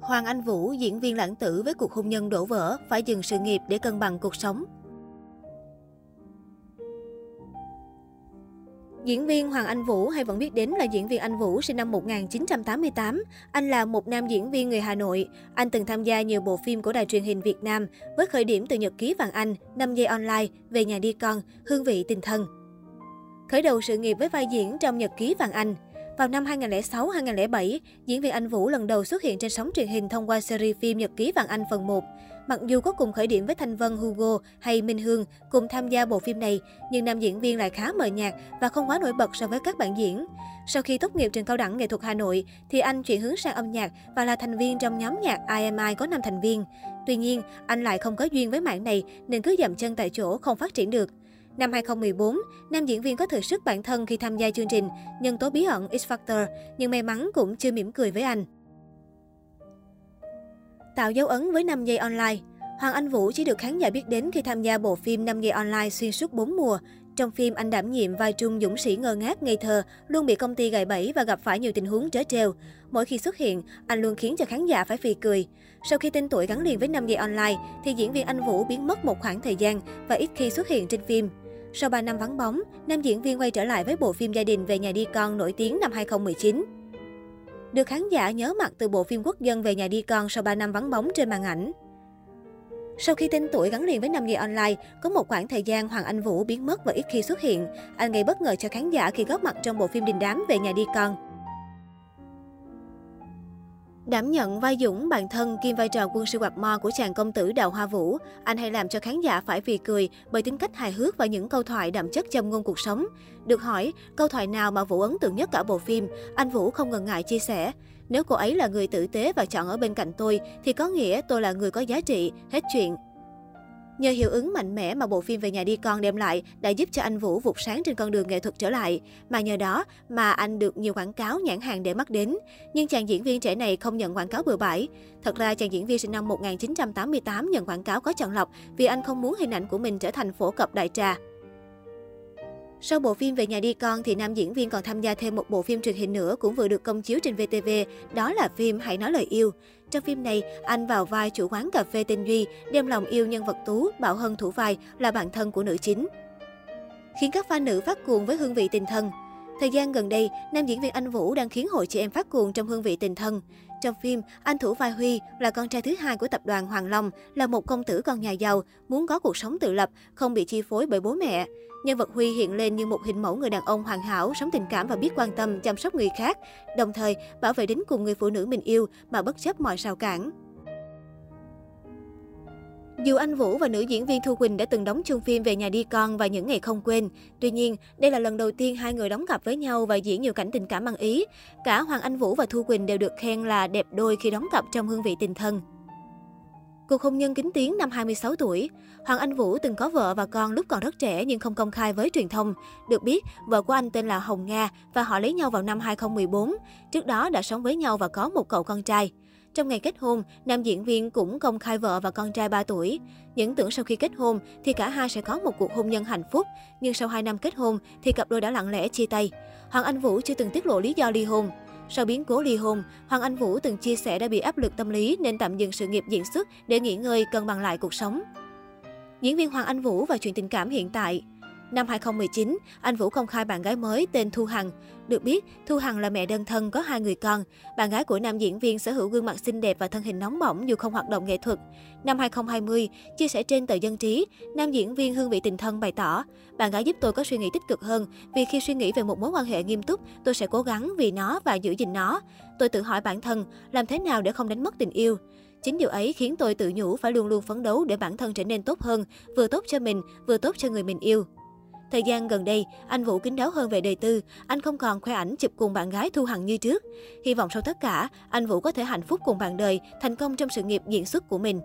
Hoàng Anh Vũ, diễn viên lãng tử với cuộc hôn nhân đổ vỡ, phải dừng sự nghiệp để cân bằng cuộc sống. Diễn viên Hoàng Anh Vũ hay vẫn biết đến là diễn viên Anh Vũ sinh năm 1988. Anh là một nam diễn viên người Hà Nội. Anh từng tham gia nhiều bộ phim của đài truyền hình Việt Nam với khởi điểm từ Nhật ký Vàng Anh, 5 giây online, Về nhà đi con, Hương vị tình thân. Khởi đầu sự nghiệp với vai diễn trong Nhật ký Vàng Anh. Vào năm 2006-2007, diễn viên Anh Vũ lần đầu xuất hiện trên sóng truyền hình thông qua series phim Nhật ký Vàng Anh phần 1. Mặc dù có cùng khởi điểm với Thanh Vân, Hugo hay Minh Hương cùng tham gia bộ phim này, nhưng nam diễn viên lại khá mờ nhạt và không quá nổi bật so với các bạn diễn. Sau khi tốt nghiệp trường cao đẳng nghệ thuật Hà Nội, thì anh chuyển hướng sang âm nhạc và là thành viên trong nhóm nhạc IMI có 5 thành viên. Tuy nhiên, anh lại không có duyên với mảng này nên cứ dậm chân tại chỗ không phát triển được. Năm 2014, nam diễn viên có thử sức bản thân khi tham gia chương trình Nhân tố bí ẩn X Factor, nhưng may mắn cũng chưa mỉm cười với anh. Tạo dấu ấn với 5 giây online Hoàng Anh Vũ chỉ được khán giả biết đến khi tham gia bộ phim 5 giây online xuyên suốt 4 mùa. Trong phim, anh đảm nhiệm vai trung dũng sĩ ngơ ngác, ngây thơ, luôn bị công ty gài bẫy và gặp phải nhiều tình huống trớ trêu. Mỗi khi xuất hiện, anh luôn khiến cho khán giả phải phì cười. Sau khi tên tuổi gắn liền với 5 giây online, thì diễn viên anh Vũ biến mất một khoảng thời gian và ít khi xuất hiện trên phim. Sau 3 năm vắng bóng, nam diễn viên quay trở lại với bộ phim gia đình về nhà đi con nổi tiếng năm 2019. Được khán giả nhớ mặt từ bộ phim quốc dân về nhà đi con sau 3 năm vắng bóng trên màn ảnh. Sau khi tên tuổi gắn liền với năm giây online, có một khoảng thời gian Hoàng Anh Vũ biến mất và ít khi xuất hiện. Anh gây bất ngờ cho khán giả khi góp mặt trong bộ phim đình đám về nhà đi con. Đảm nhận vai Dũng, bạn thân Kim vai trò quân sư quạt mo của chàng công tử Đào Hoa Vũ, anh hay làm cho khán giả phải vì cười bởi tính cách hài hước và những câu thoại đậm chất châm ngôn cuộc sống. Được hỏi, câu thoại nào mà Vũ ấn tượng nhất cả bộ phim, anh Vũ không ngần ngại chia sẻ. Nếu cô ấy là người tử tế và chọn ở bên cạnh tôi, thì có nghĩa tôi là người có giá trị, hết chuyện. Nhờ hiệu ứng mạnh mẽ mà bộ phim Về nhà đi con đem lại đã giúp cho anh Vũ vụt sáng trên con đường nghệ thuật trở lại. Mà nhờ đó mà anh được nhiều quảng cáo nhãn hàng để mắt đến. Nhưng chàng diễn viên trẻ này không nhận quảng cáo bừa bãi. Thật ra chàng diễn viên sinh năm 1988 nhận quảng cáo có chọn lọc vì anh không muốn hình ảnh của mình trở thành phổ cập đại trà. Sau bộ phim Về nhà đi con thì nam diễn viên còn tham gia thêm một bộ phim truyền hình nữa cũng vừa được công chiếu trên VTV, đó là phim Hãy nói lời yêu. Trong phim này, anh vào vai chủ quán cà phê tên Duy, đem lòng yêu nhân vật Tú, Bảo Hân thủ vai là bạn thân của nữ chính. Khiến các fan nữ phát cuồng với hương vị tình thân. Thời gian gần đây, nam diễn viên Anh Vũ đang khiến hội chị em phát cuồng trong hương vị tình thân. Trong phim, anh thủ vai Huy là con trai thứ hai của tập đoàn Hoàng Long, là một công tử con nhà giàu, muốn có cuộc sống tự lập, không bị chi phối bởi bố mẹ. Nhân vật Huy hiện lên như một hình mẫu người đàn ông hoàn hảo, sống tình cảm và biết quan tâm, chăm sóc người khác, đồng thời bảo vệ đến cùng người phụ nữ mình yêu mà bất chấp mọi rào cản. Dù anh Vũ và nữ diễn viên Thu Quỳnh đã từng đóng chung phim về nhà đi con và những ngày không quên, tuy nhiên, đây là lần đầu tiên hai người đóng cặp với nhau và diễn nhiều cảnh tình cảm bằng ý. Cả Hoàng Anh Vũ và Thu Quỳnh đều được khen là đẹp đôi khi đóng cặp trong hương vị tình thân. Cuộc hôn nhân kính tiếng năm 26 tuổi. Hoàng Anh Vũ từng có vợ và con lúc còn rất trẻ nhưng không công khai với truyền thông. Được biết, vợ của anh tên là Hồng Nga và họ lấy nhau vào năm 2014. Trước đó đã sống với nhau và có một cậu con trai. Trong ngày kết hôn, nam diễn viên cũng công khai vợ và con trai 3 tuổi. Những tưởng sau khi kết hôn thì cả hai sẽ có một cuộc hôn nhân hạnh phúc, nhưng sau 2 năm kết hôn thì cặp đôi đã lặng lẽ chia tay. Hoàng Anh Vũ chưa từng tiết lộ lý do ly hôn. Sau biến cố ly hôn, Hoàng Anh Vũ từng chia sẻ đã bị áp lực tâm lý nên tạm dừng sự nghiệp diễn xuất để nghỉ ngơi cân bằng lại cuộc sống. Diễn viên Hoàng Anh Vũ và chuyện tình cảm hiện tại Năm 2019, anh Vũ công khai bạn gái mới tên Thu Hằng. Được biết, Thu Hằng là mẹ đơn thân có hai người con. Bạn gái của nam diễn viên sở hữu gương mặt xinh đẹp và thân hình nóng bỏng dù không hoạt động nghệ thuật. Năm 2020, chia sẻ trên tờ Dân Trí, nam diễn viên Hương vị tình thân bày tỏ, bạn gái giúp tôi có suy nghĩ tích cực hơn, vì khi suy nghĩ về một mối quan hệ nghiêm túc, tôi sẽ cố gắng vì nó và giữ gìn nó. Tôi tự hỏi bản thân, làm thế nào để không đánh mất tình yêu? Chính điều ấy khiến tôi tự nhủ phải luôn luôn phấn đấu để bản thân trở nên tốt hơn, vừa tốt cho mình, vừa tốt cho người mình yêu. Thời gian gần đây, anh Vũ kín đáo hơn về đời tư, anh không còn khoe ảnh chụp cùng bạn gái Thu Hằng như trước. Hy vọng sau tất cả, anh Vũ có thể hạnh phúc cùng bạn đời, thành công trong sự nghiệp diễn xuất của mình.